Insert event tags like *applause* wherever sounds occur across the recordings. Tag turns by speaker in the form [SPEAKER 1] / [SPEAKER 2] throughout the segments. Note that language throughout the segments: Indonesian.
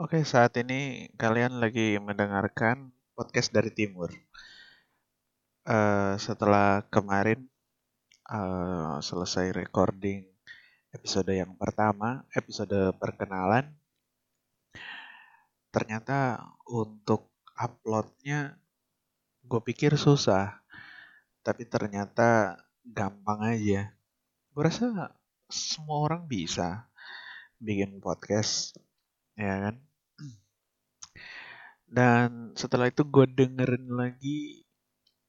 [SPEAKER 1] Oke, saat ini kalian lagi mendengarkan podcast dari Timur. Uh, setelah kemarin uh, selesai recording episode yang pertama, episode perkenalan, ternyata untuk uploadnya gue pikir susah, tapi ternyata gampang aja. Gue rasa semua orang bisa bikin podcast, ya kan? Dan setelah itu gue dengerin lagi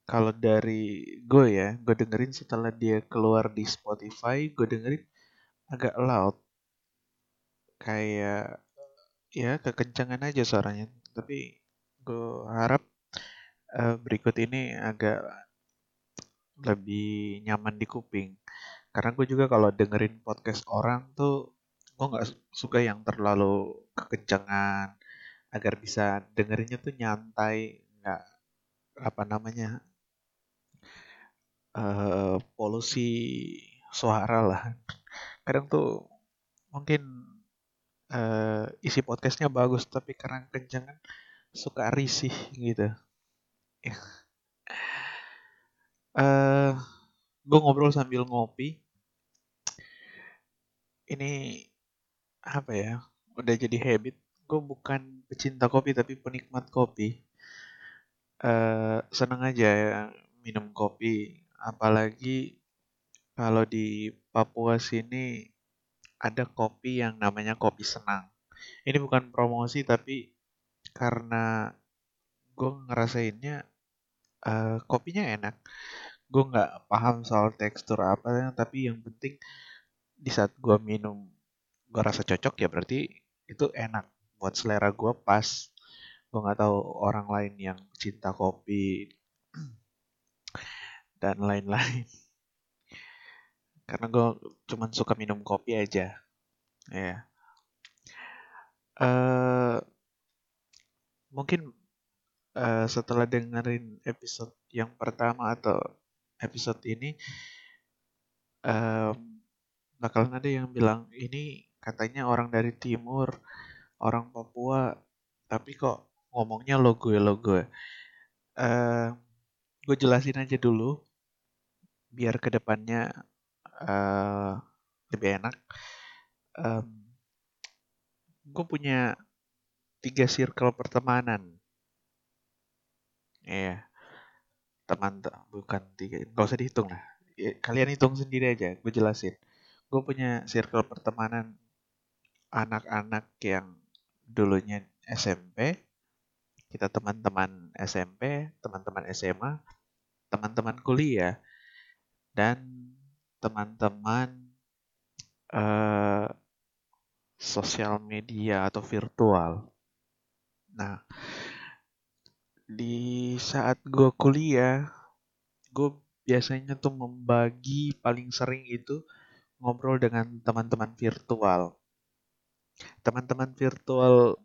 [SPEAKER 1] kalau dari gue ya, gue dengerin setelah dia keluar di Spotify, gue dengerin agak loud. Kayak ya kekencangan aja suaranya. Tapi gue harap uh, berikut ini agak lebih nyaman di kuping. Karena gue juga kalau dengerin podcast orang tuh gue nggak suka yang terlalu kekencangan agar bisa dengerinnya tuh nyantai nggak apa namanya uh, polusi suara lah. Kadang tuh mungkin uh, isi podcastnya bagus tapi karena kencangan suka risih gitu. Uh, eh, gue ngobrol sambil ngopi. Ini apa ya udah jadi habit gue bukan pecinta kopi tapi penikmat kopi. Uh, seneng aja ya minum kopi, apalagi kalau di Papua sini ada kopi yang namanya kopi senang. Ini bukan promosi tapi karena gue ngerasainnya uh, kopinya enak. Gue nggak paham soal tekstur apa, tapi yang penting di saat gue minum gue rasa cocok ya berarti itu enak buat selera gue pas gue nggak tahu orang lain yang cinta kopi *clears throat* dan lain-lain *laughs* karena gue cuman suka minum kopi aja ya yeah. uh, mungkin uh, setelah dengerin episode yang pertama atau episode ini um, bakalan ada yang bilang ini katanya orang dari timur orang Papua tapi kok ngomongnya lo gue lo gue uh, gue jelasin aja dulu biar ke depannya uh, lebih enak. Um, gue punya tiga circle pertemanan. Ya yeah. teman bukan tiga gak usah dihitung lah. Ya, kalian hitung sendiri aja gue jelasin. Gue punya circle pertemanan anak-anak yang dulunya SMP, kita teman-teman SMP, teman-teman SMA, teman-teman kuliah, dan teman-teman uh, sosial media atau virtual. Nah, di saat gue kuliah, gue biasanya tuh membagi paling sering itu ngobrol dengan teman-teman virtual teman-teman virtual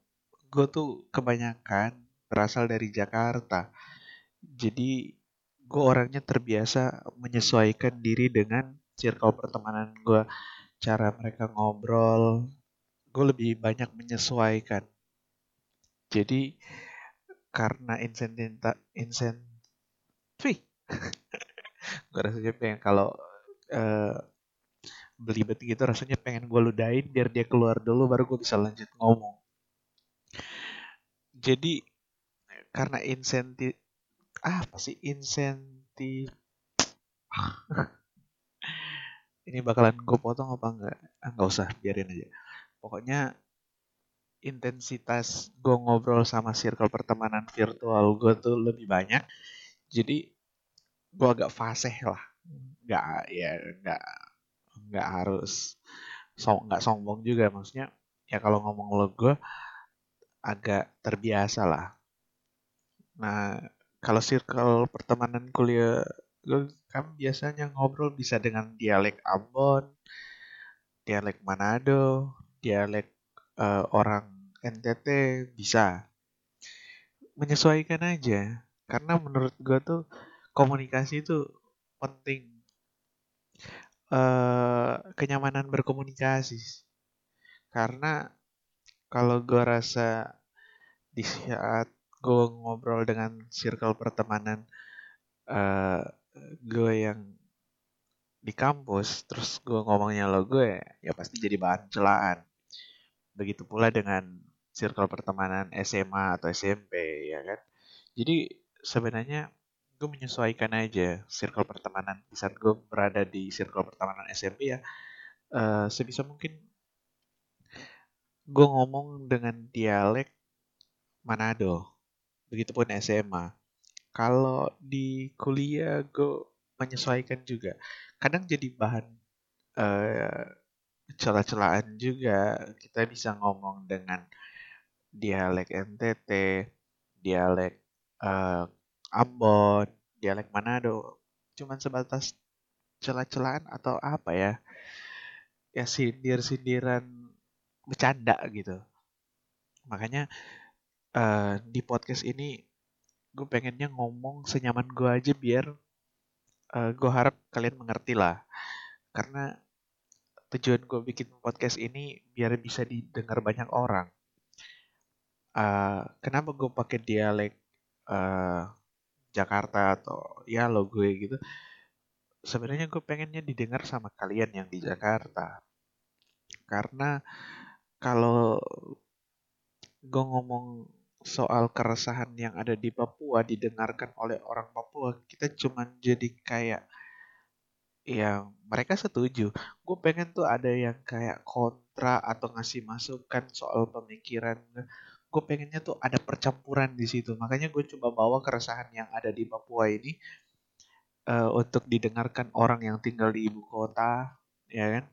[SPEAKER 1] gue tuh kebanyakan berasal dari Jakarta. Jadi gue orangnya terbiasa menyesuaikan diri dengan circle pertemanan gue. Cara mereka ngobrol, gue lebih banyak menyesuaikan. Jadi karena insentif insentif *laughs* gue rasanya pengen kalau uh, belibet gitu rasanya pengen gue ludahin biar dia keluar dulu baru gue bisa lanjut ngomong. Jadi karena insentif ah, apa sih insentif? *laughs* Ini bakalan gue potong apa enggak? Ah, nggak usah biarin aja. Pokoknya intensitas gue ngobrol sama circle pertemanan virtual gue tuh lebih banyak. Jadi gue agak fasih lah. Nggak ya nggak nggak harus so nggak sombong juga maksudnya ya kalau ngomong lo gue agak terbiasa lah. Nah kalau circle pertemanan kuliah gue kan biasanya ngobrol bisa dengan dialek Ambon dialek Manado dialek uh, orang NTT bisa. Menyesuaikan aja karena menurut gue tuh komunikasi itu penting uh, kenyamanan berkomunikasi karena kalau gue rasa di saat gue ngobrol dengan circle pertemanan uh, gue yang di kampus terus gue ngomongnya lo gue ya pasti jadi bahan celaan. Begitu pula dengan circle pertemanan SMA atau SMP ya kan? Jadi sebenarnya gue menyesuaikan aja circle pertemanan. Di saat gue berada di circle pertemanan SMP ya uh, sebisa mungkin gue ngomong dengan dialek Manado begitupun SMA kalau di kuliah gue menyesuaikan juga. Kadang jadi bahan uh, celah-celahan juga. Kita bisa ngomong dengan dialek NTT dialek uh, Ambon, dialek Manado, cuman sebatas celah-celahan atau apa ya? Ya sindir-sindiran bercanda gitu. Makanya uh, di podcast ini gue pengennya ngomong senyaman gue aja biar uh, gue harap kalian mengerti lah. Karena tujuan gue bikin podcast ini biar bisa didengar banyak orang. Uh, kenapa gue pakai dialek uh, Jakarta atau ya lo gue gitu sebenarnya gue pengennya didengar sama kalian yang di Jakarta. Karena kalau gue ngomong soal keresahan yang ada di Papua didengarkan oleh orang Papua kita cuma jadi kayak yang mereka setuju. Gue pengen tuh ada yang kayak kontra atau ngasih masukan soal pemikiran gue pengennya tuh ada percampuran di situ. Makanya gue coba bawa keresahan yang ada di Papua ini uh, untuk didengarkan orang yang tinggal di ibu kota ya kan?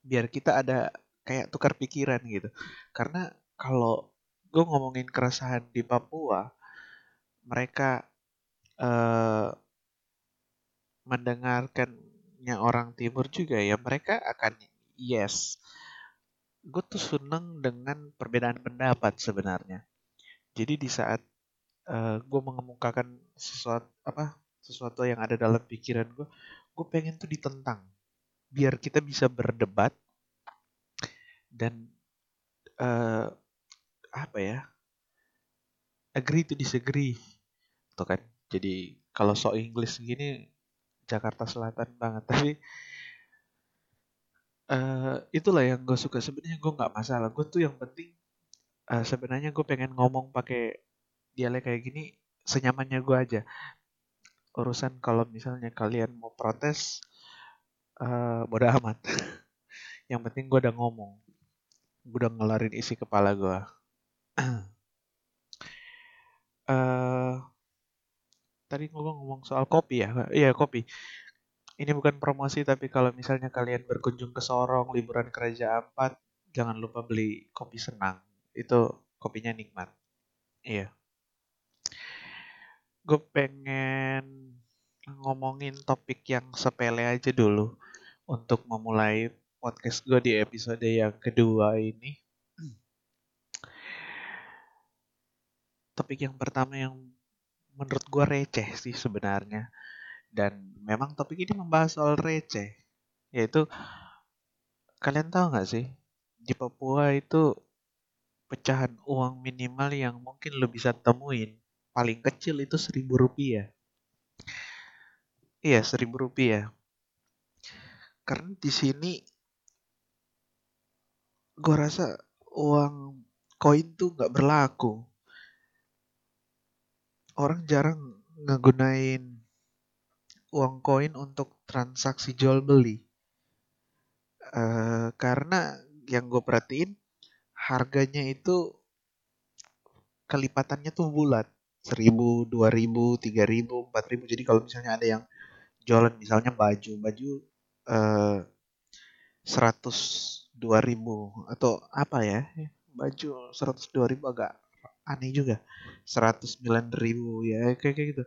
[SPEAKER 1] Biar kita ada kayak tukar pikiran gitu. Karena kalau gue ngomongin keresahan di Papua mereka uh, mendengarkannya orang timur juga ya mereka akan yes gue tuh seneng dengan perbedaan pendapat sebenarnya. Jadi di saat uh, eh, gue mengemukakan sesuatu apa sesuatu yang ada dalam pikiran gue, gue pengen tuh ditentang, biar kita bisa berdebat dan uh, apa ya agree to disagree, tuh kan. Jadi kalau so Inggris gini Jakarta Selatan banget, *laughs* tapi uh, itulah yang gue suka. Sebenarnya gue nggak masalah. Gue tuh yang penting uh, sebenarnya gue pengen ngomong pakai dialek kayak gini senyamannya gue aja. Urusan kalau misalnya kalian mau protes uh, bodoh amat. *laughs* Yang penting gue udah ngomong. Gue udah ngelarin isi kepala gue *clears throat* uh, tadi gue ngomong soal kopi ya? Iya kopi ini bukan promosi tapi kalau misalnya kalian berkunjung ke Sorong liburan ke Raja Ampat jangan lupa beli kopi senang. Itu kopinya nikmat. Iya. Gue pengen ngomongin topik yang sepele aja dulu untuk memulai podcast gue di episode yang kedua ini. Topik yang pertama yang menurut gue receh sih sebenarnya dan memang topik ini membahas soal receh. Yaitu, kalian tahu nggak sih, di Papua itu pecahan uang minimal yang mungkin lo bisa temuin paling kecil itu seribu rupiah. Iya, seribu rupiah. Karena di sini gue rasa uang koin tuh nggak berlaku. Orang jarang ngegunain uang koin untuk transaksi jual beli. Uh, karena yang gue perhatiin harganya itu kelipatannya tuh bulat. Seribu, dua ribu, tiga ribu, empat ribu. Jadi kalau misalnya ada yang jualan misalnya baju, baju uh, seratus dua ribu atau apa ya baju seratus dua ribu agak aneh juga seratus sembilan ribu ya kayak, kayak gitu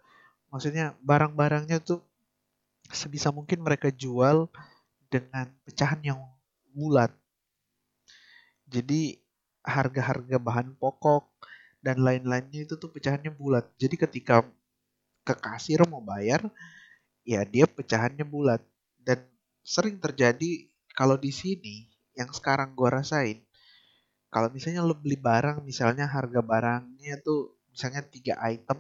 [SPEAKER 1] maksudnya barang-barangnya tuh sebisa mungkin mereka jual dengan pecahan yang bulat. Jadi harga-harga bahan pokok dan lain-lainnya itu tuh pecahannya bulat. Jadi ketika ke kasir mau bayar, ya dia pecahannya bulat. Dan sering terjadi kalau di sini yang sekarang gua rasain, kalau misalnya lo beli barang misalnya harga barangnya tuh misalnya tiga item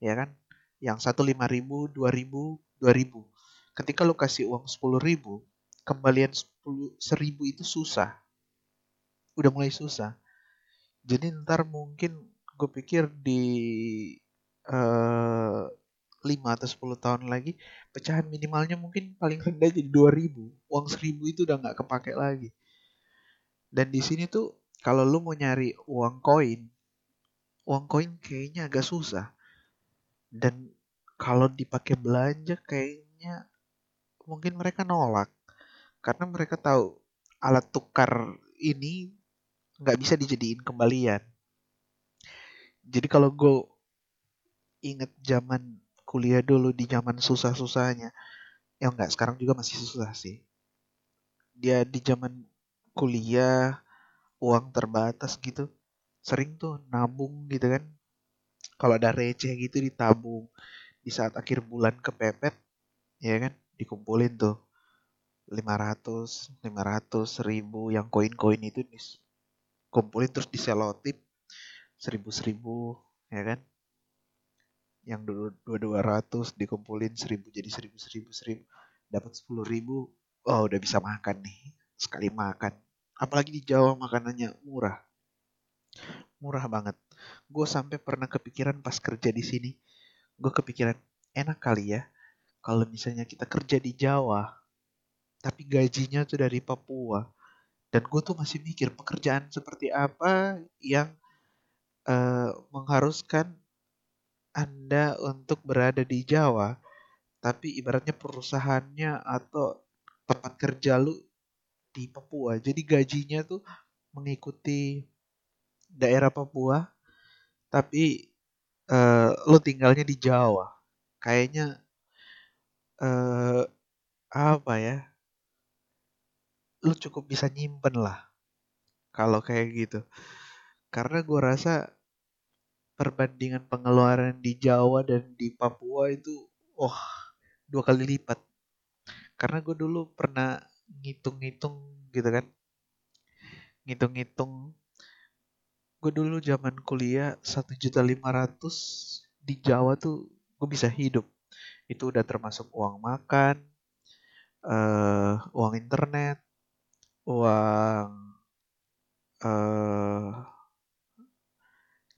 [SPEAKER 1] ya kan yang satu lima ribu dua ribu dua ribu. Ketika lo kasih uang sepuluh ribu kembalian sepuluh seribu itu susah. Udah mulai susah. Jadi ntar mungkin gue pikir di uh, 5 atau 10 tahun lagi pecahan minimalnya mungkin paling rendah jadi 2000 uang 1000 itu udah nggak kepake lagi. Dan di sini tuh kalau lu mau nyari uang koin uang koin kayaknya agak susah. Dan kalau dipakai belanja kayaknya mungkin mereka nolak karena mereka tahu alat tukar ini nggak bisa dijadiin kembalian jadi kalau gue inget zaman kuliah dulu di zaman susah-susahnya. Ya enggak, sekarang juga masih susah sih. Dia di zaman kuliah, uang terbatas gitu. Sering tuh nabung gitu kan. Kalau ada receh gitu ditabung. Di saat akhir bulan kepepet, ya kan, dikumpulin tuh. 500, 500, 1000 yang koin-koin itu kumpulin terus diselotip seribu-seribu ya kan. Yang dulu dua dua ratus dikumpulin seribu jadi seribu seribu seribu dapat sepuluh ribu. Oh udah bisa makan nih sekali makan. Apalagi di Jawa makanannya murah. Murah banget. Gue sampai pernah kepikiran pas kerja di sini gue kepikiran enak kali ya kalau misalnya kita kerja di Jawa tapi gajinya tuh dari Papua dan gue tuh masih mikir pekerjaan seperti apa yang uh, mengharuskan anda untuk berada di Jawa, tapi ibaratnya perusahaannya atau tempat kerja lu di Papua. Jadi gajinya tuh mengikuti daerah Papua, tapi uh, lu tinggalnya di Jawa. Kayaknya uh, apa ya? Lu cukup bisa nyimpen lah kalau kayak gitu. Karena gue rasa perbandingan pengeluaran di Jawa dan di Papua itu wah oh, dua kali lipat karena gue dulu pernah ngitung-ngitung gitu kan ngitung-ngitung gue dulu zaman kuliah satu juta lima ratus di Jawa tuh gue bisa hidup itu udah termasuk uang makan uh, uang internet uang uh,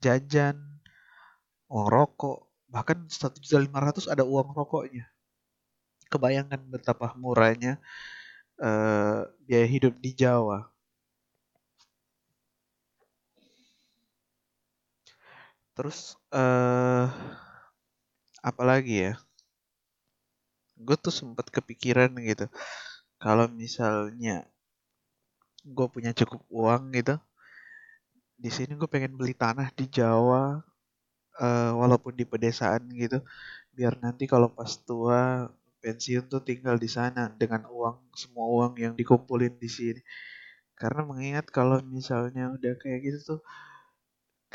[SPEAKER 1] jajan uang rokok, bahkan satu juta lima ratus ada uang rokoknya. Kebayangkan betapa murahnya uh, biaya hidup di Jawa. Terus uh, apa lagi ya? Gue tuh sempat kepikiran gitu. Kalau misalnya gue punya cukup uang gitu, di sini gue pengen beli tanah di Jawa uh, walaupun di pedesaan gitu biar nanti kalau pas tua pensiun tuh tinggal di sana dengan uang semua uang yang dikumpulin di sini karena mengingat kalau misalnya udah kayak gitu tuh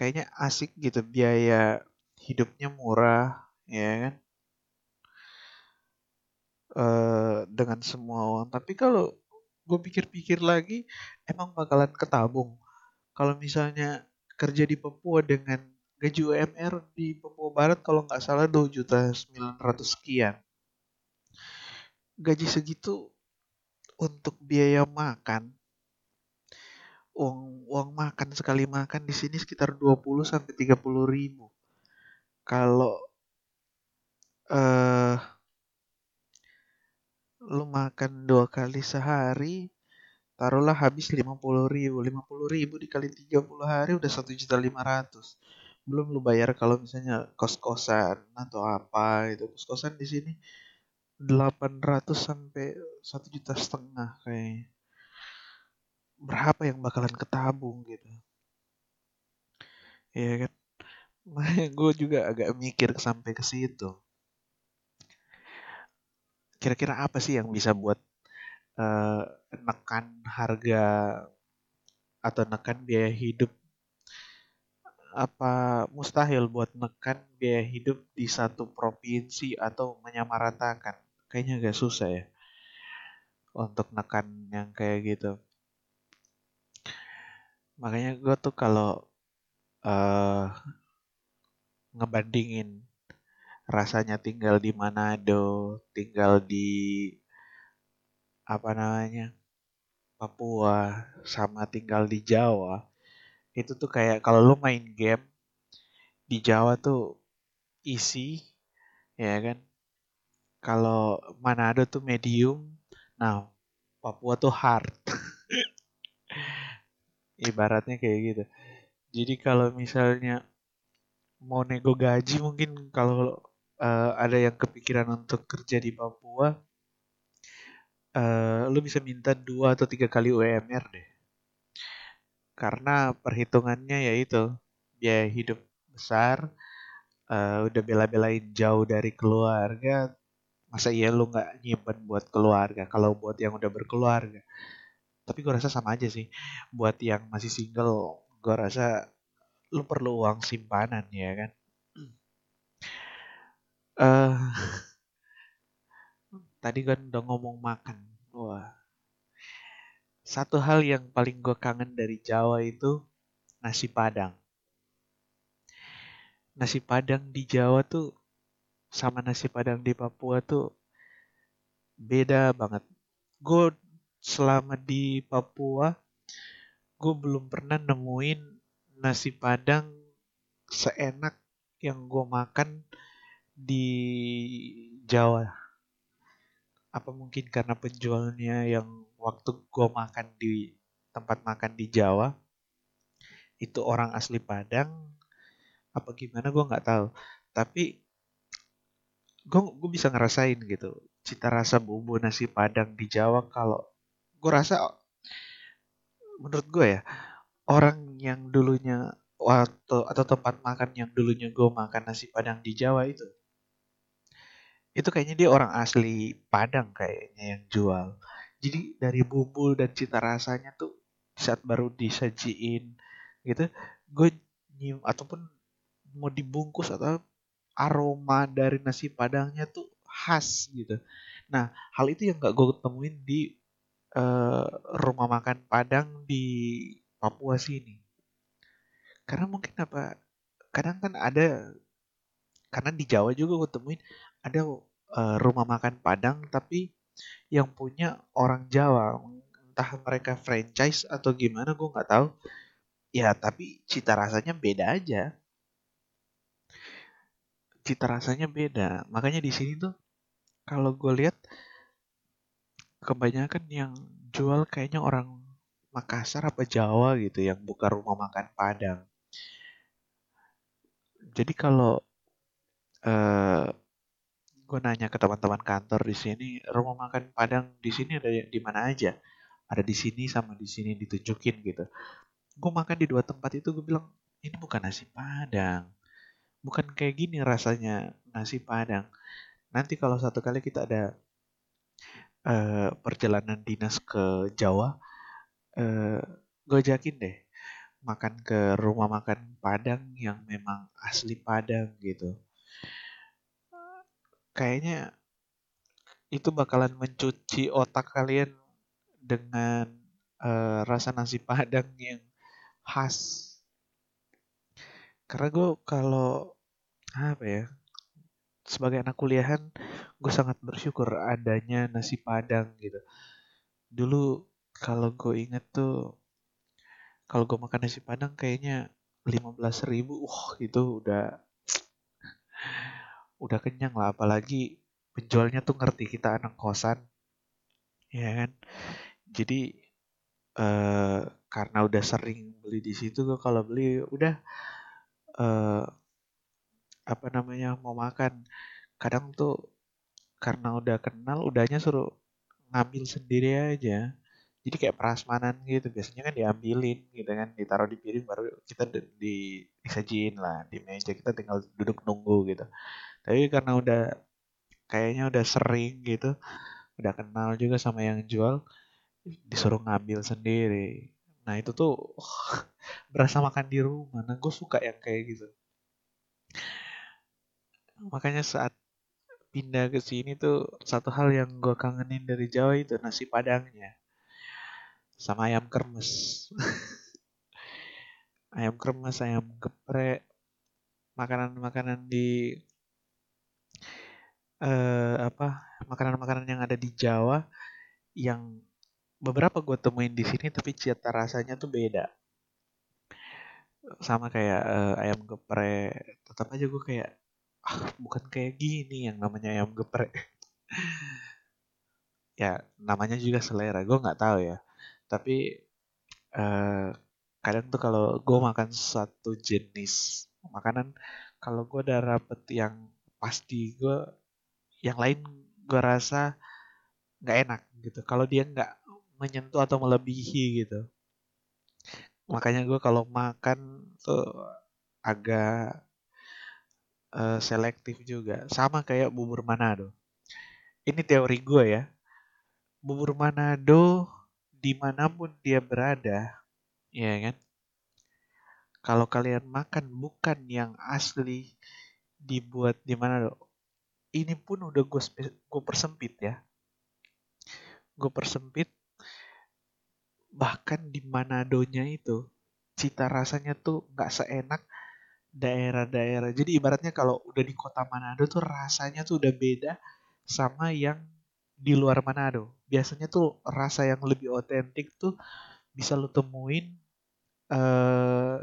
[SPEAKER 1] kayaknya asik gitu biaya hidupnya murah ya kan? Uh, dengan semua uang. Tapi kalau gue pikir-pikir lagi emang bakalan ketabung. Kalau misalnya kerja di Papua dengan gaji UMR di Papua Barat kalau nggak salah 2 juta 900 sekian. Gaji segitu untuk biaya makan uang uang makan sekali makan di sini sekitar 20 sampai 30 ribu. Kalau uh, lu makan dua kali sehari taruhlah habis 50 ribu. 50 ribu dikali 30 hari udah satu juta lima ratus. Belum lu bayar kalau misalnya kos-kosan atau apa itu kos-kosan di sini 800 sampai satu juta setengah kayak berapa yang bakalan ketabung gitu ya kan *laughs* gue juga agak mikir sampai ke situ kira-kira apa sih yang bisa buat uh, nekan harga atau nekan biaya hidup apa mustahil buat menekan biaya hidup di satu provinsi atau menyamaratakan? Kayaknya agak susah ya untuk nekan yang kayak gitu. Makanya gue tuh kalau uh, ngebandingin rasanya tinggal di Manado tinggal di apa namanya Papua sama tinggal di Jawa itu tuh kayak kalau lu main game di Jawa tuh easy ya kan? Kalau Manado tuh medium nah Papua tuh hard *laughs* ibaratnya kayak gitu. Jadi kalau misalnya mau nego gaji mungkin kalau uh, ada yang kepikiran untuk kerja di Papua uh, lu bisa minta dua atau tiga kali UMR deh. Karena perhitungannya yaitu biaya hidup besar uh, udah bela-belain jauh dari keluarga masa iya lu nggak nyimpen buat keluarga? Kalau buat yang udah berkeluarga tapi gue rasa sama aja sih. Buat yang masih single gue rasa lu perlu uang simpanan ya kan? Uh, *laughs* tadi kan udah ngomong makan. Wah. Satu hal yang paling gue kangen dari Jawa itu nasi padang. Nasi padang di Jawa tuh sama nasi padang di Papua tuh beda banget. Gue selama di Papua gue belum pernah nemuin nasi padang seenak yang gue makan di Jawa. Apa mungkin karena penjualnya yang waktu gue makan di tempat makan di Jawa itu orang asli Padang apa gimana gue nggak tahu. Tapi gue gue bisa ngerasain gitu cita rasa bumbu nasi Padang di Jawa kalau gue rasa menurut gue ya orang yang dulunya waktu atau tempat makan yang dulunya gue makan nasi padang di Jawa itu itu kayaknya dia orang asli Padang kayaknya yang jual. Jadi dari bumbu dan cita rasanya tuh saat baru disajiin gitu gue nyium ataupun mau dibungkus atau aroma dari nasi padangnya tuh khas gitu. Nah hal itu yang gak gue temuin di uh, rumah makan Padang di Papua sini. Karena mungkin apa? Kadang kan ada karena di Jawa juga gue temuin ada uh, rumah makan Padang tapi yang punya orang Jawa entah mereka franchise atau gimana gue nggak tahu ya tapi cita rasanya beda aja cita rasanya beda makanya di sini tuh kalau gue lihat kebanyakan yang jual kayaknya orang Makassar apa Jawa gitu yang buka rumah makan Padang. Jadi kalau uh, gue nanya ke teman-teman kantor di sini, rumah makan Padang di sini ada di mana aja? Ada di sini sama di sini ditunjukin gitu. Gue makan di dua tempat itu gue bilang ini bukan nasi Padang, bukan kayak gini rasanya nasi Padang. Nanti kalau satu kali kita ada uh, perjalanan dinas ke Jawa, uh, gue ajakin deh makan ke rumah makan Padang yang memang asli Padang gitu. Kayaknya itu bakalan mencuci otak kalian dengan uh, rasa nasi Padang yang khas. Karena gue kalau apa ya sebagai anak kuliahan gue sangat bersyukur adanya nasi padang gitu. Dulu kalau gue inget tuh kalau gue makan nasi padang kayaknya belas ribu wah itu udah udah kenyang lah. Apalagi penjualnya tuh ngerti kita anak kosan ya kan? Jadi uh, karena udah sering beli di situ gue kalau beli udah uh, apa namanya mau makan. Kadang tuh karena udah kenal udahnya suruh ngambil sendiri aja. Jadi kayak prasmanan gitu biasanya kan diambilin gitu kan ditaruh di piring baru kita di disajiin lah di meja kita tinggal duduk nunggu gitu. Tapi karena udah kayaknya udah sering gitu udah kenal juga sama yang jual disuruh ngambil sendiri. Nah itu tuh *laughs* berasa makan di rumah. Nah gue suka yang kayak gitu makanya saat pindah ke sini tuh satu hal yang gue kangenin dari Jawa itu nasi padangnya. Sama ayam kermes. *laughs* Ayam kremes ayam geprek makanan-makanan di eh, apa makanan-makanan yang ada di Jawa yang beberapa gue temuin di sini tapi cita rasanya tuh beda. Sama kayak uh, ayam geprek tetap aja gue kayak ah, bukan kayak gini yang namanya ayam geprek. Ya namanya juga selera gue nggak tahu ya. Tapi uh, kadang tuh kalau gue makan satu jenis makanan kalau gue udah dapet yang pasti gue yang lain gue rasa nggak enak gitu. Kalau dia nggak menyentuh atau melebihi gitu. Makanya gue kalau makan tuh agak uh, selektif juga. Sama kayak bubur Manado. Ini teori gue ya. Bubur Manado di mana pun dia berada ya kan? Kalau kalian makan bukan yang asli dibuat di Manado ini pun udah gue gue persempit ya. Gue persempit bahkan di Manadonya itu cita rasanya tuh nggak seenak daerah-daerah. Jadi ibaratnya kalau udah di kota Manado tuh rasanya tuh udah beda sama yang di luar Manado. Biasanya tuh rasa yang lebih otentik tuh bisa lo temuin uh,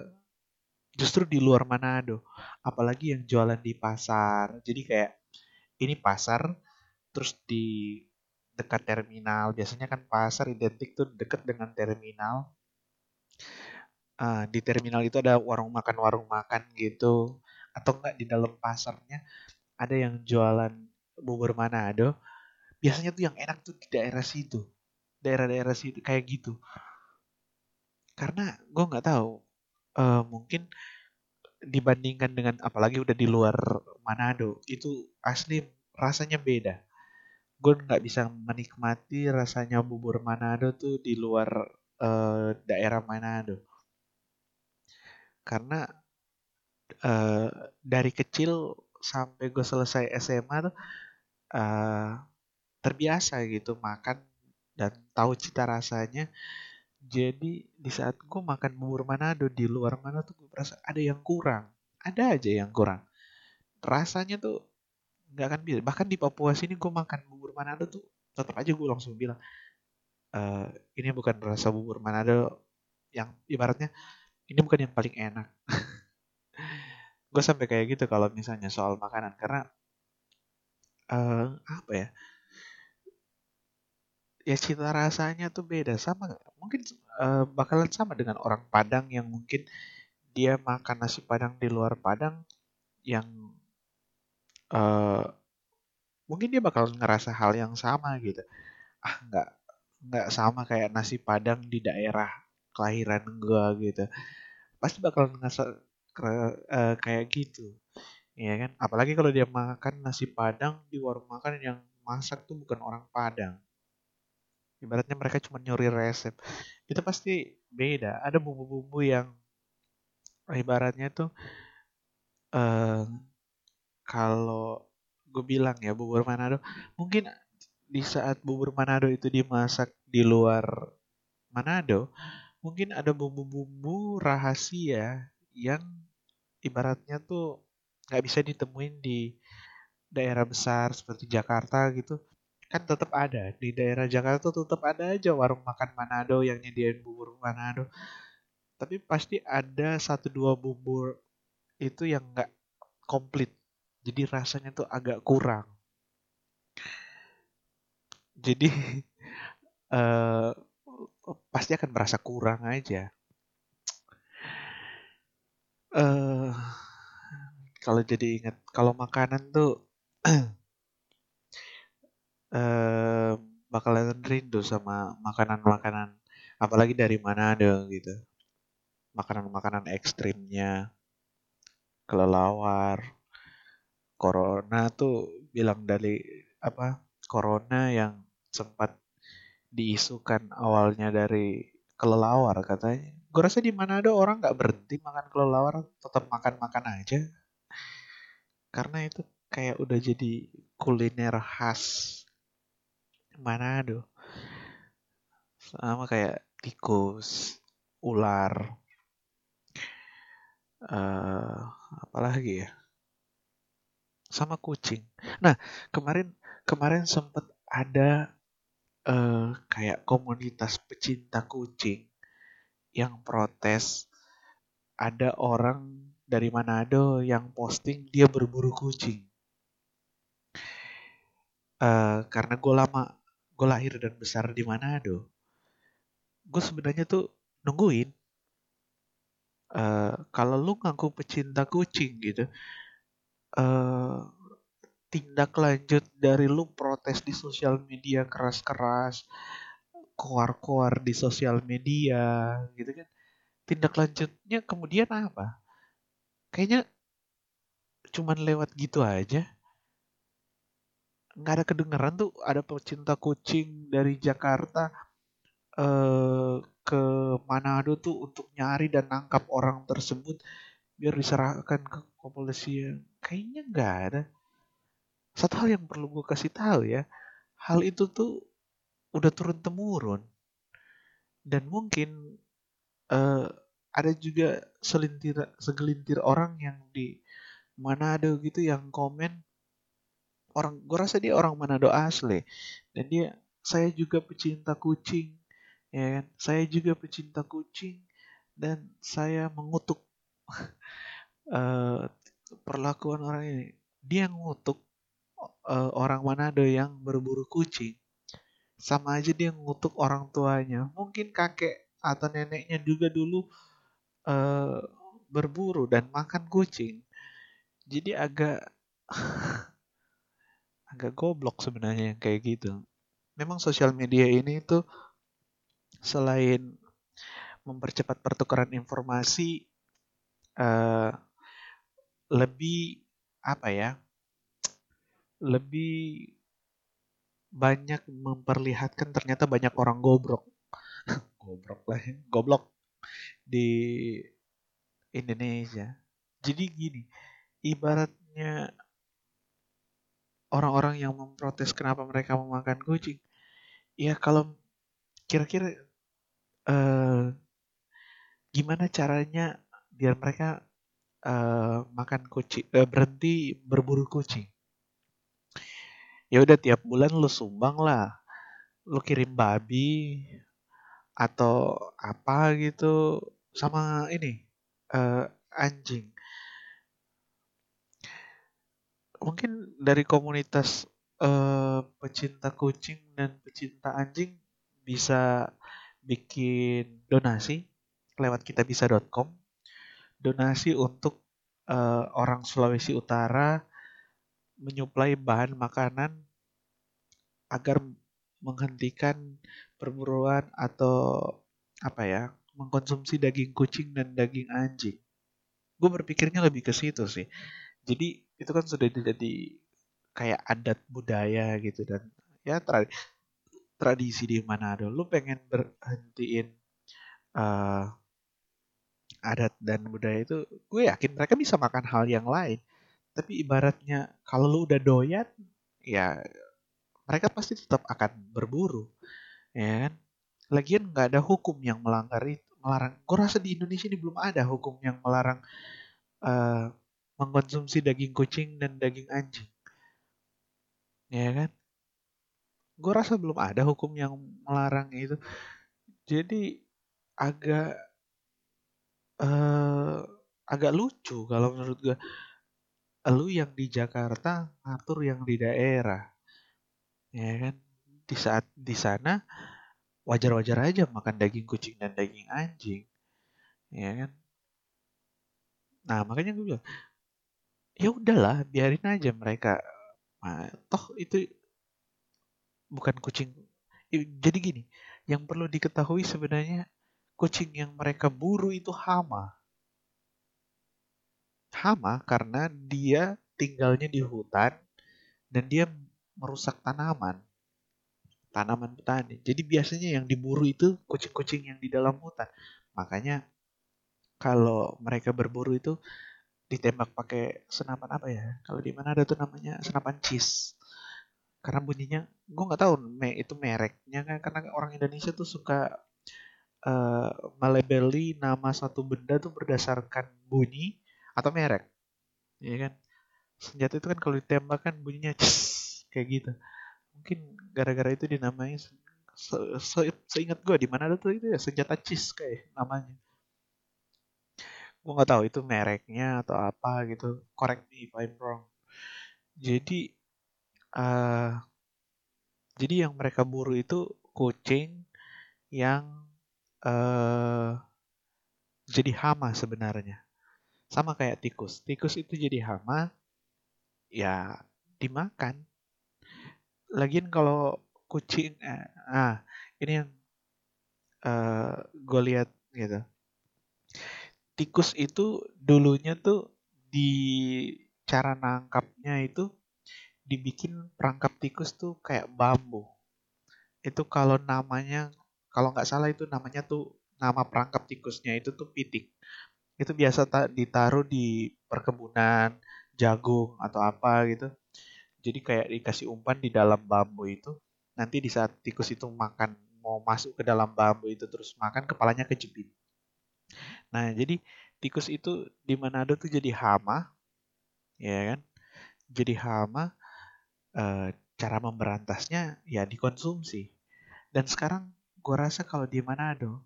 [SPEAKER 1] justru di luar Manado. Apalagi yang jualan di pasar. Jadi kayak ini pasar terus di dekat terminal. Biasanya kan pasar identik tuh dekat dengan terminal uh, di terminal itu ada warung makan warung makan gitu. Atau enggak di dalam pasarnya ada yang jualan bubur Manado biasanya tuh yang enak tuh di daerah situ. Daerah-daerah situ kayak gitu. Karena gue nggak tahu uh, mungkin dibandingkan dengan apalagi udah di luar Manado itu asli rasanya beda. Gue nggak bisa menikmati rasanya bubur Manado tuh di luar uh, daerah Manado karena uh, dari kecil sampai gue selesai SMA tuh uh, terbiasa gitu makan dan tahu cita rasanya jadi di saat gue makan bubur Manado di luar mana tuh gue merasa ada yang kurang. Ada aja yang kurang. Rasanya tuh nggak akan bisa. Bahkan di Papua sini gue makan bubur Manado tuh tetap aja gue langsung bilang e, ini bukan rasa bubur Manado yang ibaratnya ini bukan yang paling enak. *laughs* gue sampai kayak gitu kalau misalnya soal makanan karena uh, apa ya? Ya cita rasanya tuh beda. Sama mungkin uh, bakalan sama dengan orang Padang yang mungkin dia makan nasi Padang di luar Padang yang uh, mungkin dia bakal ngerasa hal yang sama gitu. Ah nggak nggak sama kayak nasi Padang di daerah kelahiran gua gitu. Pasti bakal ngerasa uh, kayak gitu. Ya kan? Apalagi kalau dia makan nasi Padang di warung makan yang masak tuh bukan orang Padang. Ibaratnya mereka cuma nyuri resep. Itu pasti beda. Ada bumbu-bumbu yang ibaratnya tuh uh, kalau gue bilang ya bubur Manado mungkin di saat bubur Manado itu dimasak di luar Manado mungkin ada bumbu-bumbu rahasia yang ibaratnya tuh nggak bisa ditemuin di daerah besar seperti Jakarta gitu. Kan tetap ada di daerah Jakarta tuh tetap ada aja warung makan Manado yang nyediain bubur Manado. Tapi pasti ada satu dua bubur itu yang nggak komplit. Jadi rasanya tuh agak kurang. Jadi uh, *laughs* pasti akan merasa kurang aja. Uh, kalau jadi ingat kalau makanan tuh *clears throat* eh, bakalan rindu sama makanan-makanan apalagi dari mana ada gitu. Makanan-makanan ekstrimnya kelelawar corona tuh bilang dari apa corona yang sempat diisukan awalnya dari kelelawar katanya gue rasa di mana ada orang nggak berhenti makan kelelawar tetap makan makan aja karena itu kayak udah jadi kuliner khas Manado. Sama kayak tikus, ular. uh, apalagi ya sama kucing nah kemarin kemarin sempat ada uh, kayak komunitas pecinta kucing yang protes ada orang dari Manado yang posting dia berburu kucing. Uh, karena gue lama gue lahir dan besar di Manado gue sebenarnya tuh nungguin uh, kalau lu ngaku pecinta kucing gitu uh, tindak lanjut dari lu protes di sosial media keras-keras koar-koar di sosial media gitu kan tindak lanjutnya kemudian apa kayaknya cuman lewat gitu aja nggak ada kedengeran tuh ada pecinta kucing dari Jakarta Eh, ke Manado tuh untuk nyari dan nangkap orang tersebut biar diserahkan ke kepolisian. Kayaknya nggak ada. Satu hal yang perlu gue kasih tahu ya, hal itu tuh udah turun temurun dan mungkin uh, ada juga selintir segelintir orang yang di Manado gitu yang komen orang gue rasa dia orang Manado asli dan dia saya juga pecinta kucing ya kan? Saya juga pecinta kucing dan saya mengutuk uh, *laughs* perlakuan orang ini. Dia ngutuk uh, orang Manado yang berburu kucing. Sama aja dia ngutuk orang tuanya. Mungkin kakek atau neneknya juga dulu uh, berburu dan makan kucing. Jadi agak *laughs* agak goblok sebenarnya yang kayak gitu. Memang sosial media ini tuh selain mempercepat pertukaran informasi uh, lebih apa ya lebih banyak memperlihatkan ternyata banyak orang goblok. *laughs* Goblok lah ya. goblok. Di Indonesia. Jadi gini ibaratnya orang-orang yang memprotes kenapa mereka memakan kucing ya kalau kira-kira uh, gimana caranya biar mereka uh, makan kucing uh, berhenti berburu kucing ya udah tiap bulan lu sumbang lah. Lu kirim babi atau apa gitu sama ini uh, anjing. Mungkin dari komunitas uh, pecinta kucing dan pecinta anjing bisa bikin donasi lewat kitabisa.com donasi untuk uh, orang Sulawesi Utara menyuplai bahan makanan agar menghentikan perburuan atau apa ya mengkonsumsi daging kucing dan daging anjing. Gue berpikirnya lebih ke situ sih. Jadi itu kan sudah jadi kayak adat budaya gitu dan ya tradisi di Manado, lu pengen berhentiin uh, adat dan budaya itu, gue yakin mereka bisa makan hal yang lain. Tapi ibaratnya kalau lu udah doyan, ya mereka pasti tetap akan berburu, ya kan? Lagian nggak ada hukum yang melanggar itu, melarang. Gue rasa di Indonesia ini belum ada hukum yang melarang uh, mengkonsumsi daging kucing dan daging anjing, ya kan? gue rasa belum ada hukum yang melarang itu jadi agak uh, agak lucu kalau menurut gue lu yang di Jakarta ngatur yang di daerah. Ya kan? Di saat di sana wajar-wajar aja makan daging kucing dan daging anjing. Ya kan? Nah makanya gue bilang ya udahlah biarin aja mereka. Nah, toh itu bukan kucing. Jadi gini, yang perlu diketahui sebenarnya kucing yang mereka buru itu hama. Hama karena dia tinggalnya di hutan dan dia merusak tanaman. Tanaman petani. Jadi biasanya yang diburu itu kucing-kucing yang di dalam hutan. Makanya kalau mereka berburu itu ditembak pakai senapan apa ya? Kalau di mana ada tuh namanya senapan cheese karena bunyinya gue nggak tahu me itu mereknya kan karena orang Indonesia tuh suka uh, melabeli nama satu benda tuh berdasarkan bunyi atau merek, ya kan? Senjata itu kan kalau ditembak kan bunyinya cis, kayak gitu. Mungkin gara-gara itu dinamai se, se, seingat gue di mana ada tuh itu ya senjata cis kayak namanya. Gue nggak tahu itu mereknya atau apa gitu. Correct me if I'm wrong. Jadi uh, jadi yang mereka buru itu kucing yang uh, jadi hama sebenarnya. Sama kayak tikus. Tikus itu jadi hama, ya dimakan. Lagian kalau kucing, eh, ah ini yang eh, gue lihat gitu. Tikus itu dulunya tuh di cara nangkapnya itu dibikin perangkap tikus tuh kayak bambu. Itu kalau namanya kalau nggak salah itu namanya tuh nama perangkap tikusnya itu tuh pitik. Itu biasa ditaruh di perkebunan, jagung atau apa gitu. Jadi kayak dikasih umpan di dalam bambu itu. Nanti di saat tikus itu makan mau masuk ke dalam bambu itu terus makan kepalanya kejepit. Nah, jadi tikus itu di Manado tuh jadi hama, ya kan? Jadi hama, e, cara memberantasnya ya dikonsumsi. Dan sekarang gue rasa kalau di Manado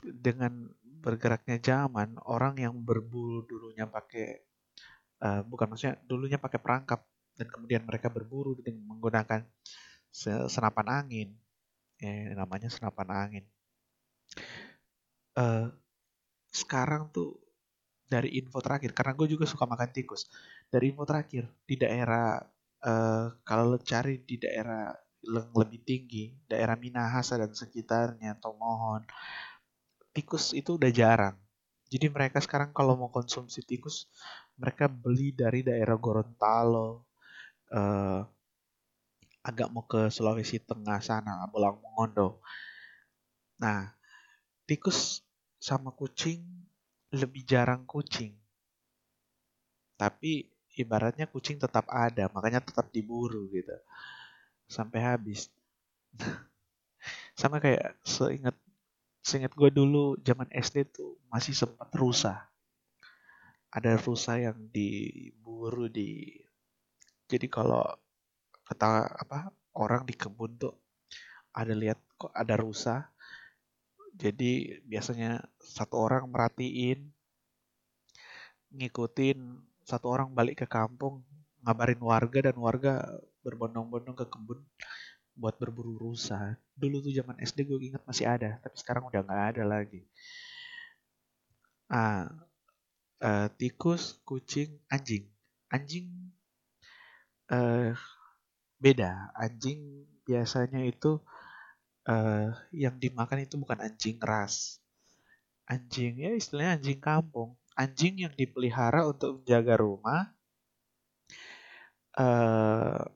[SPEAKER 1] dengan bergeraknya zaman orang yang berburu dulunya pakai uh, bukan maksudnya dulunya pakai perangkap dan kemudian mereka berburu dengan menggunakan senapan angin. Ya namanya senapan angin. Uh, sekarang tuh dari info terakhir karena gue juga suka makan tikus dari info terakhir di daerah uh, kalau cari di daerah lebih tinggi, daerah Minahasa dan sekitarnya, Tomohon, tikus itu udah jarang. Jadi mereka sekarang kalau mau konsumsi tikus, mereka beli dari daerah Gorontalo, uh, agak mau ke Sulawesi Tengah sana, Bolang Mongondo. Nah, tikus sama kucing lebih jarang kucing. Tapi ibaratnya kucing tetap ada, makanya tetap diburu gitu sampai habis. *laughs* Sama kayak seingat seingat gue dulu zaman SD tuh masih sempat rusa. Ada rusa yang diburu di jadi kalau kata apa orang di kebun tuh ada lihat kok ada rusa. Jadi biasanya satu orang merhatiin ngikutin satu orang balik ke kampung ngabarin warga dan warga berbondong-bondong ke kebun buat berburu rusa. Dulu tuh zaman SD gue ingat masih ada, tapi sekarang udah nggak ada lagi. Ah, uh, tikus, kucing, anjing. Anjing uh, beda. Anjing biasanya itu uh, yang dimakan itu bukan anjing ras. Anjing ya istilahnya anjing kampung. Anjing yang dipelihara untuk menjaga rumah. Uh,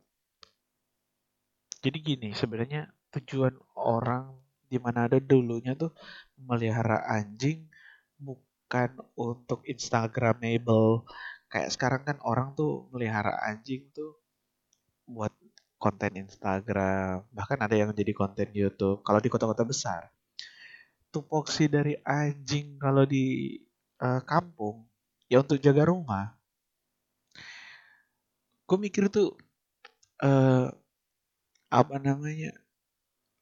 [SPEAKER 1] jadi gini, sebenarnya tujuan orang di ada dulunya tuh melihara anjing bukan untuk Instagramable. Kayak sekarang kan orang tuh melihara anjing tuh buat konten Instagram, bahkan ada yang jadi konten YouTube. Kalau di kota-kota besar, tupoksi dari anjing kalau di uh, kampung ya untuk jaga rumah. Gue mikir tuh uh, apa namanya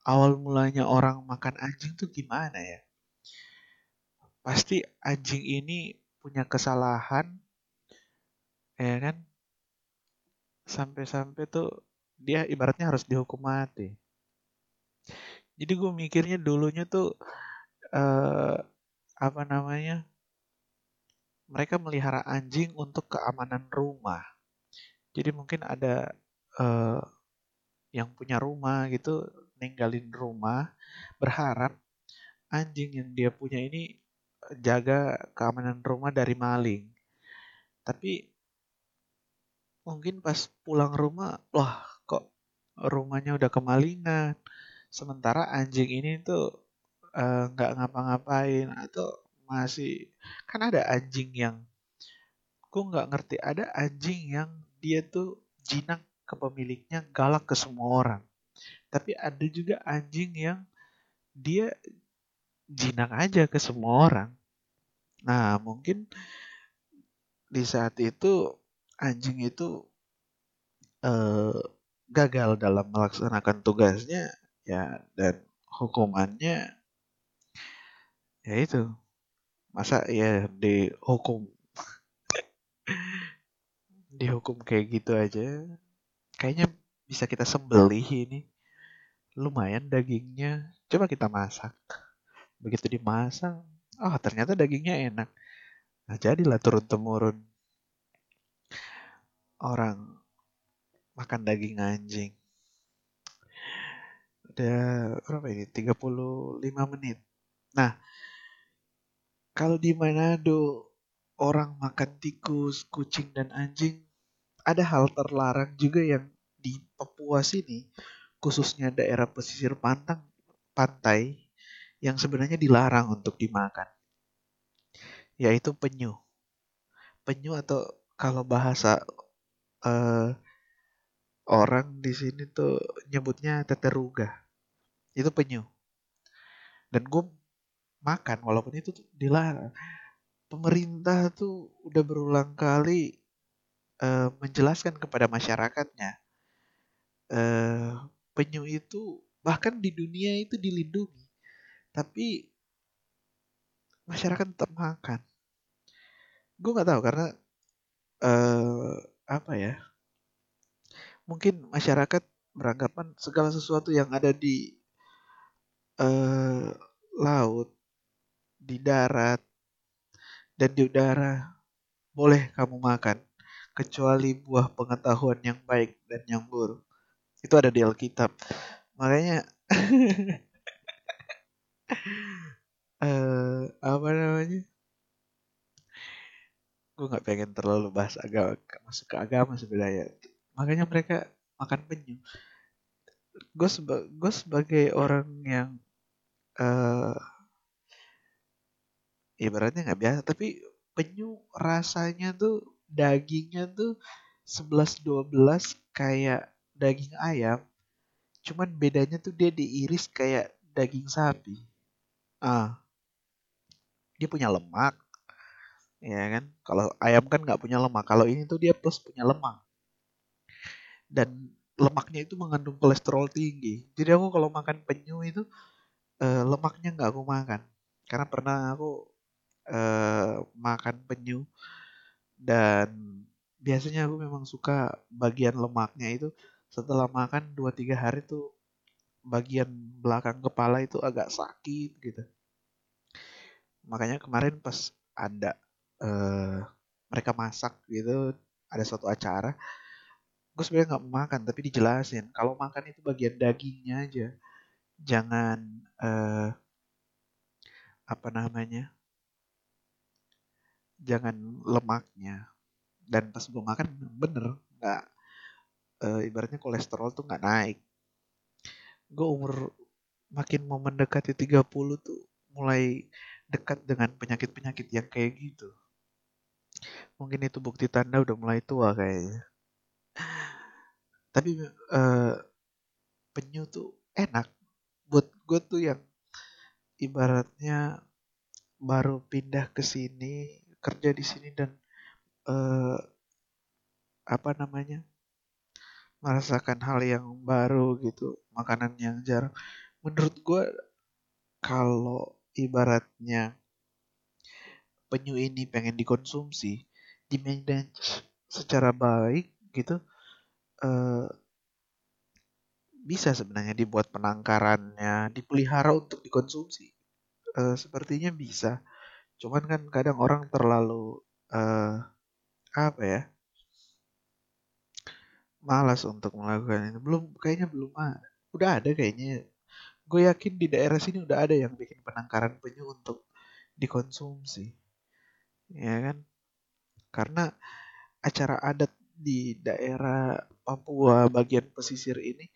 [SPEAKER 1] awal mulanya orang makan anjing tuh gimana ya? Pasti anjing ini punya kesalahan, ya kan? Sampai-sampai tuh dia ibaratnya harus dihukum mati. Jadi gue mikirnya dulunya tuh uh, apa namanya? Mereka melihara anjing untuk keamanan rumah. Jadi mungkin ada uh, yang punya rumah gitu ninggalin rumah berharap anjing yang dia punya ini jaga keamanan rumah dari maling. Tapi mungkin pas pulang rumah, wah kok rumahnya udah kemalingan. Sementara anjing ini tuh eh, nggak uh, ngapa-ngapain atau masih kan ada anjing yang gue nggak ngerti ada anjing yang dia tuh jinak ke pemiliknya galak ke semua orang. Tapi ada juga anjing yang dia jinak aja ke semua orang. Nah, mungkin di saat itu anjing itu eh, gagal dalam melaksanakan tugasnya ya dan hukumannya ya itu masa ya dihukum *laughs* dihukum kayak gitu aja kayaknya bisa kita sembelih ini. Lumayan dagingnya. Coba kita masak. Begitu dimasak oh ternyata dagingnya enak. Nah jadilah turun temurun orang makan daging anjing. Udah berapa ini? 35 menit. Nah kalau di Manado orang makan tikus, kucing dan anjing, ada hal terlarang juga yang di Papua sini, khususnya daerah pesisir pantang, pantai, yang sebenarnya dilarang untuk dimakan, yaitu penyu. Penyu atau kalau bahasa uh, orang di sini tuh nyebutnya teteruga, itu penyu. Dan gue makan walaupun itu dilarang. Pemerintah tuh udah berulang kali uh, menjelaskan kepada masyarakatnya uh, penyu itu bahkan di dunia itu dilindungi, tapi masyarakat tetap makan. Gue nggak tahu karena uh, apa ya? Mungkin masyarakat beranggapan segala sesuatu yang ada di uh, laut di darat, dan di udara boleh kamu makan, kecuali buah pengetahuan yang baik dan yang buruk. Itu ada di Alkitab. Makanya uh, *laughs* apa namanya? Gue nggak pengen terlalu bahas agama, masuk ke agama sebenarnya. Makanya mereka makan penyu. Gue seba sebagai orang yang uh, ibaratnya nggak biasa tapi penyu rasanya tuh dagingnya tuh 11-12 kayak daging ayam cuman bedanya tuh dia diiris kayak daging sapi. Ah. Dia punya lemak ya kan? Kalau ayam kan nggak punya lemak kalau ini tuh dia plus punya lemak. Dan lemaknya itu mengandung kolesterol tinggi. Jadi aku kalau makan penyu itu eh, lemaknya nggak aku makan. Karena pernah aku uh, makan penyu dan biasanya aku memang suka bagian lemaknya itu setelah makan 2-3 hari tuh bagian belakang kepala itu agak sakit gitu. Makanya kemarin pas ada uh, mereka masak gitu, ada suatu acara, gue sebenarnya nggak makan tapi dijelasin kalau makan itu bagian dagingnya aja, jangan uh, apa namanya jangan lemaknya. Dan pas gue makan bener nggak e, ibaratnya kolesterol tuh nggak naik. Gue umur makin mau mendekati 30 tuh mulai dekat dengan penyakit-penyakit yang kayak gitu. Mungkin itu bukti tanda udah mulai tua kayaknya. Tapi e, penyu tuh enak. Buat gue tuh yang ibaratnya baru pindah ke sini kerja di sini dan uh, apa namanya merasakan hal yang baru gitu makanan yang jarang. Menurut gue kalau ibaratnya penyu ini pengen dikonsumsi di secara baik gitu uh, bisa sebenarnya dibuat penangkarannya dipelihara untuk dikonsumsi. Uh, sepertinya bisa Cuman kan kadang orang terlalu uh, apa ya? malas untuk melakukan ini. Belum kayaknya belum ada. Udah ada kayaknya. Gue yakin di daerah sini udah ada yang bikin penangkaran penyu untuk dikonsumsi. Ya kan? Karena acara adat di daerah Papua bagian pesisir ini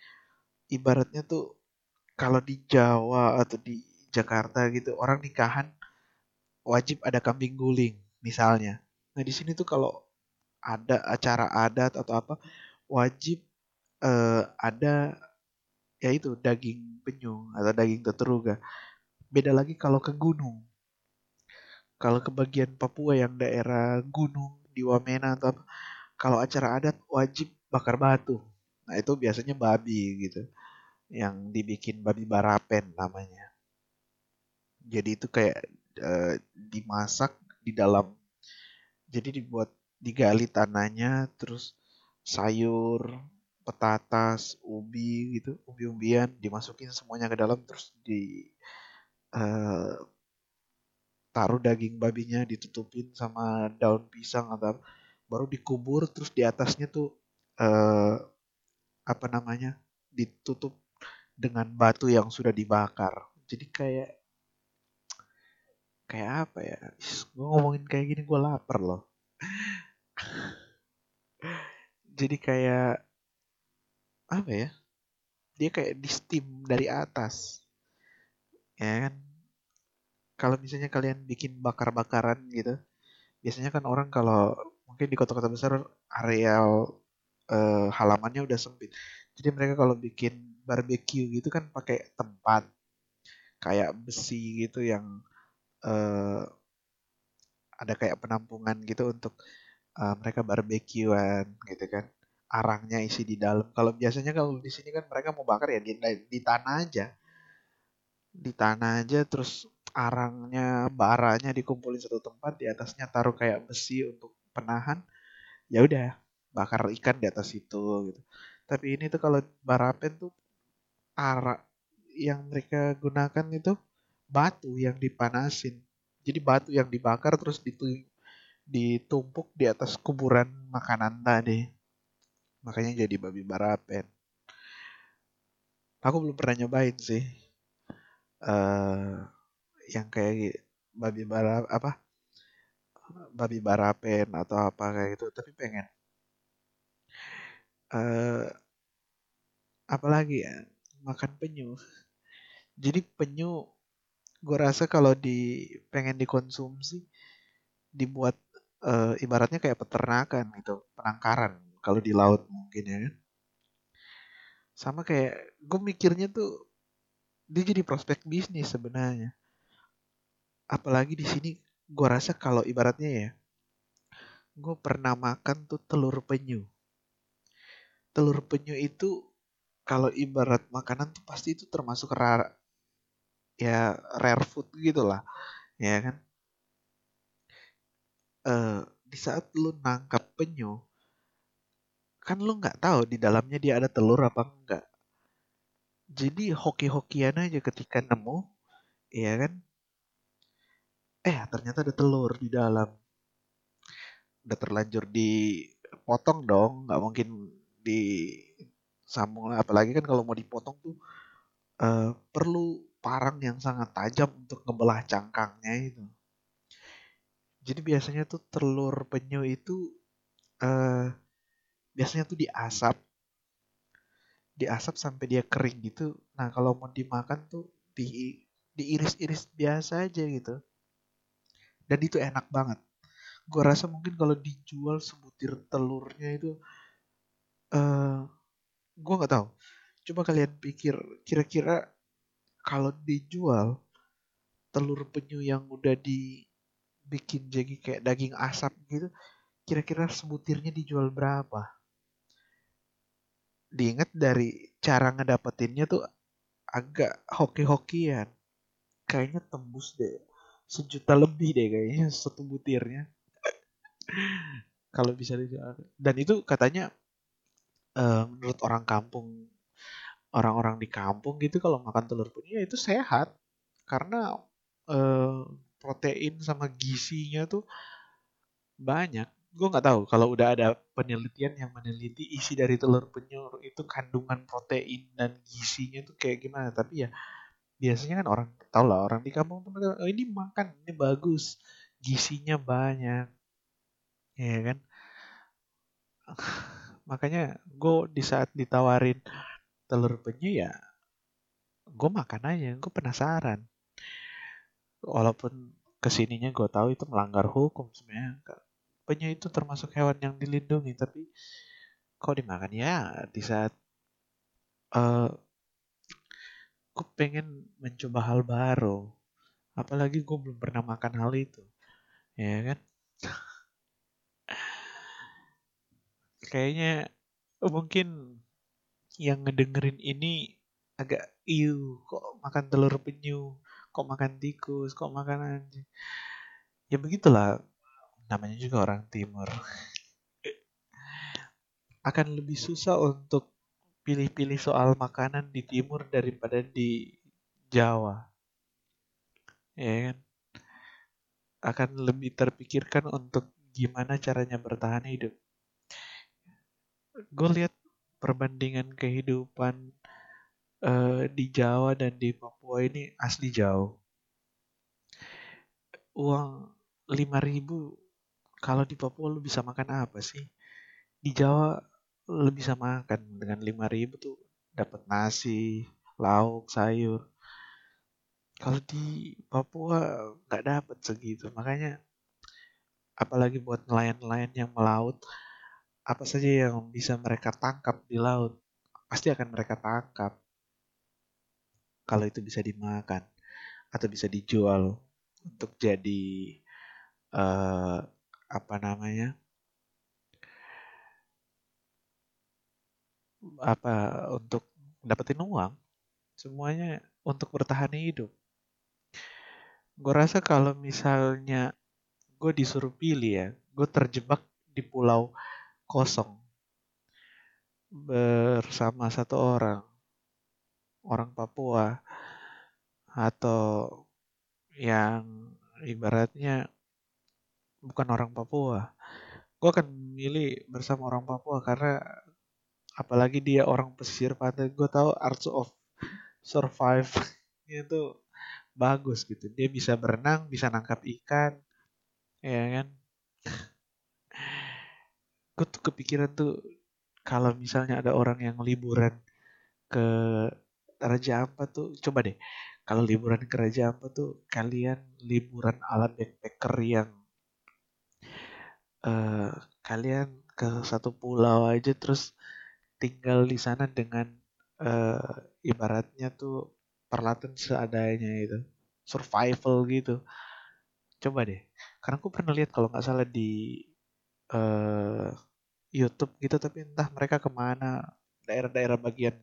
[SPEAKER 1] ibaratnya tuh kalau di Jawa atau di Jakarta gitu orang nikahan wajib ada kambing guling misalnya. Nah di sini tuh kalau ada acara adat atau apa wajib uh, ada ya itu daging penyu atau daging teteruga. beda lagi kalau ke gunung kalau ke bagian Papua yang daerah gunung di Wamena atau apa, kalau acara adat wajib bakar batu nah itu biasanya babi gitu yang dibikin babi barapen namanya jadi itu kayak e, dimasak di dalam jadi dibuat digali tanahnya terus sayur petatas ubi gitu umbi-umbian dimasukin semuanya ke dalam terus di uh, taruh daging babinya ditutupin sama daun pisang atau baru dikubur terus di atasnya tuh uh, apa namanya ditutup dengan batu yang sudah dibakar. Jadi kayak kayak apa ya? Gue ngomongin kayak gini gue lapar loh. Jadi kayak apa ya? Dia kayak di steam dari atas. Ya kan? Kalau misalnya kalian bikin bakar-bakaran gitu biasanya kan orang kalau mungkin di kota-kota besar areal uh, halamannya udah sempit. Jadi mereka kalau bikin barbecue gitu kan pakai tempat kayak besi gitu yang uh, ada kayak penampungan gitu untuk uh, mereka barbekyuan gitu kan. Arangnya isi di dalam. Kalau biasanya kalau di sini kan mereka mau bakar ya di, di tanah aja. Di tanah aja terus arangnya baranya dikumpulin satu tempat di atasnya taruh kayak besi untuk penahan. Ya udah bakar ikan di atas itu gitu. Tapi ini tuh kalau barapen tuh arak yang mereka gunakan itu batu yang dipanasin. Jadi batu yang dibakar terus ditumpuk di atas kuburan makanan tadi. Makanya jadi babi barapen. Aku belum pernah nyobain sih. Uh, yang kayak babi bara apa babi barapen atau apa kayak gitu tapi pengen uh, apalagi ya makan penyu jadi penyu gue rasa kalau di pengen dikonsumsi dibuat uh, ibaratnya kayak peternakan gitu penangkaran kalau di laut mungkin ya. Kan sama kayak gue mikirnya tuh dia jadi prospek bisnis sebenarnya. Apalagi di sini gue rasa kalau ibaratnya ya gue pernah makan tuh telur penyu. Telur penyu itu kalau ibarat makanan tuh pasti itu termasuk rara ya rare food gitu lah ya kan? Uh, di saat lu nangkap penyu kan lu nggak tahu di dalamnya dia ada telur apa enggak jadi hoki-hokian aja ketika nemu ya kan? Eh ternyata ada telur di dalam. Udah terlanjur dipotong dong nggak mungkin disambung apalagi kan kalau mau dipotong tuh uh, perlu parang yang sangat tajam untuk ngebelah cangkangnya itu. Jadi biasanya tuh telur penyu itu uh, biasanya tuh diasap, diasap sampai dia kering gitu. Nah kalau mau dimakan tuh di diiris-iris biasa aja gitu. Dan itu enak banget. Gue rasa mungkin kalau dijual sebutir telurnya itu, eh, gue nggak tahu. Coba kalian pikir kira-kira kalau dijual telur penyu yang udah dibikin jadi kayak daging asap gitu, kira-kira sebutirnya dijual berapa? Diingat dari cara ngedapetinnya tuh agak hoki-hokian. Kayaknya tembus deh. Sejuta lebih deh kayaknya satu butirnya. *laughs* Kalau bisa dijual. Dan itu katanya uh, menurut orang kampung orang-orang di kampung gitu kalau makan telur penyu ya itu sehat karena eh, protein sama gizinya tuh banyak. Gue nggak tahu kalau udah ada penelitian yang meneliti isi dari telur penyu itu kandungan protein dan gizinya tuh kayak gimana. Tapi ya biasanya kan orang tau lah orang di kampung tuh oh, ini makan ini bagus gizinya banyak ya kan *laughs* makanya gue di saat ditawarin telur penyu ya gue makan aja gue penasaran. Walaupun ke sininya gue tahu itu melanggar hukum sebenarnya. Penyu itu termasuk hewan yang dilindungi tapi kok dimakan? Ya di saat uh, gue pengen mencoba hal baru. Apalagi gue belum pernah makan hal itu ya kan? *laughs* Kayaknya mungkin yang ngedengerin ini agak iu kok makan telur penyu? Kok makan tikus? Kok makan anjing? Ya begitulah. Namanya juga orang timur. *laughs* Akan lebih susah untuk pilih-pilih soal makanan di timur daripada di Jawa. Ya kan? Akan lebih terpikirkan untuk gimana caranya bertahan hidup. Gue lihat perbandingan kehidupan uh, di Jawa dan di Papua ini asli jauh. Uang 5000 kalau di Papua lu bisa makan apa sih? Di Jawa lu bisa makan dengan 5000 tuh dapat nasi lauk sayur. Kalau di Papua nggak dapat segitu makanya apalagi buat nelayan-nelayan yang melaut apa saja yang bisa mereka tangkap di laut. Pasti akan mereka tangkap. Kalau itu bisa dimakan atau bisa dijual untuk jadi uh, apa namanya? Apa untuk dapetin uang. Semuanya untuk bertahan hidup. Gue rasa kalau misalnya gue disuruh pilih ya gue terjebak di pulau kosong bersama satu orang orang Papua atau yang ibaratnya bukan orang Papua. Gue akan milih bersama orang Papua karena apalagi dia orang pesisir pantai. Gue tahu Arts of Survive itu bagus gitu. Dia bisa berenang, bisa nangkap ikan, ya kan? Gue tuh kepikiran tuh kalau misalnya ada orang yang liburan ke Raja Ampat tuh coba deh. Kalau liburan ke Raja Ampat tuh kalian liburan ala backpacker yang uh, kalian ke satu pulau aja terus tinggal di sana dengan uh, ibaratnya tuh peralatan seadanya itu survival gitu. Coba deh. Karena aku pernah lihat kalau nggak salah di uh, YouTube gitu tapi entah mereka ke mana daerah-daerah bagian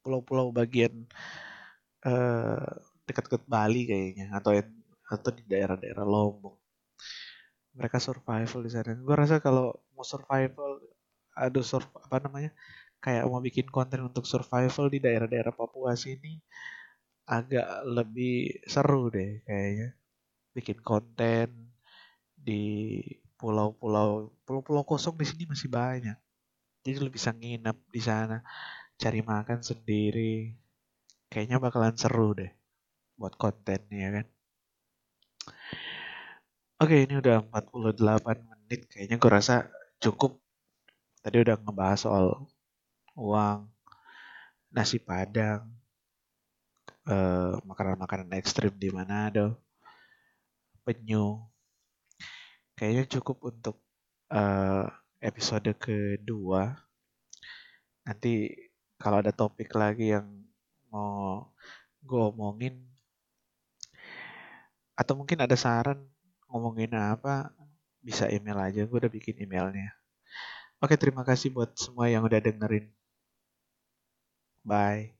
[SPEAKER 1] pulau-pulau bagian uh, dekat-dekat Bali kayaknya atau yang atau di daerah-daerah Lombok. Mereka survival di sana. Gue rasa kalau mau survival ada sur apa namanya kayak mau bikin konten untuk survival di daerah-daerah Papua sini agak lebih seru deh kayaknya. Bikin konten di pulau-pulau pulau-pulau kosong di sini masih banyak. Jadi lu bisa nginep di sana cari makan sendiri. Kayaknya bakalan seru deh buat konten ya kan? Oke ini udah 48 menit. Kayaknya gue rasa cukup. Tadi udah ngebahas soal uang nasi padang eh, makanan-makanan ekstrim di Manado penyu kayaknya cukup untuk uh, episode kedua. Nanti kalau ada topik lagi yang mau gue omongin atau mungkin ada saran ngomongin apa bisa email aja. Gue udah bikin emailnya. Oke terima kasih buat semua yang udah dengerin. Bye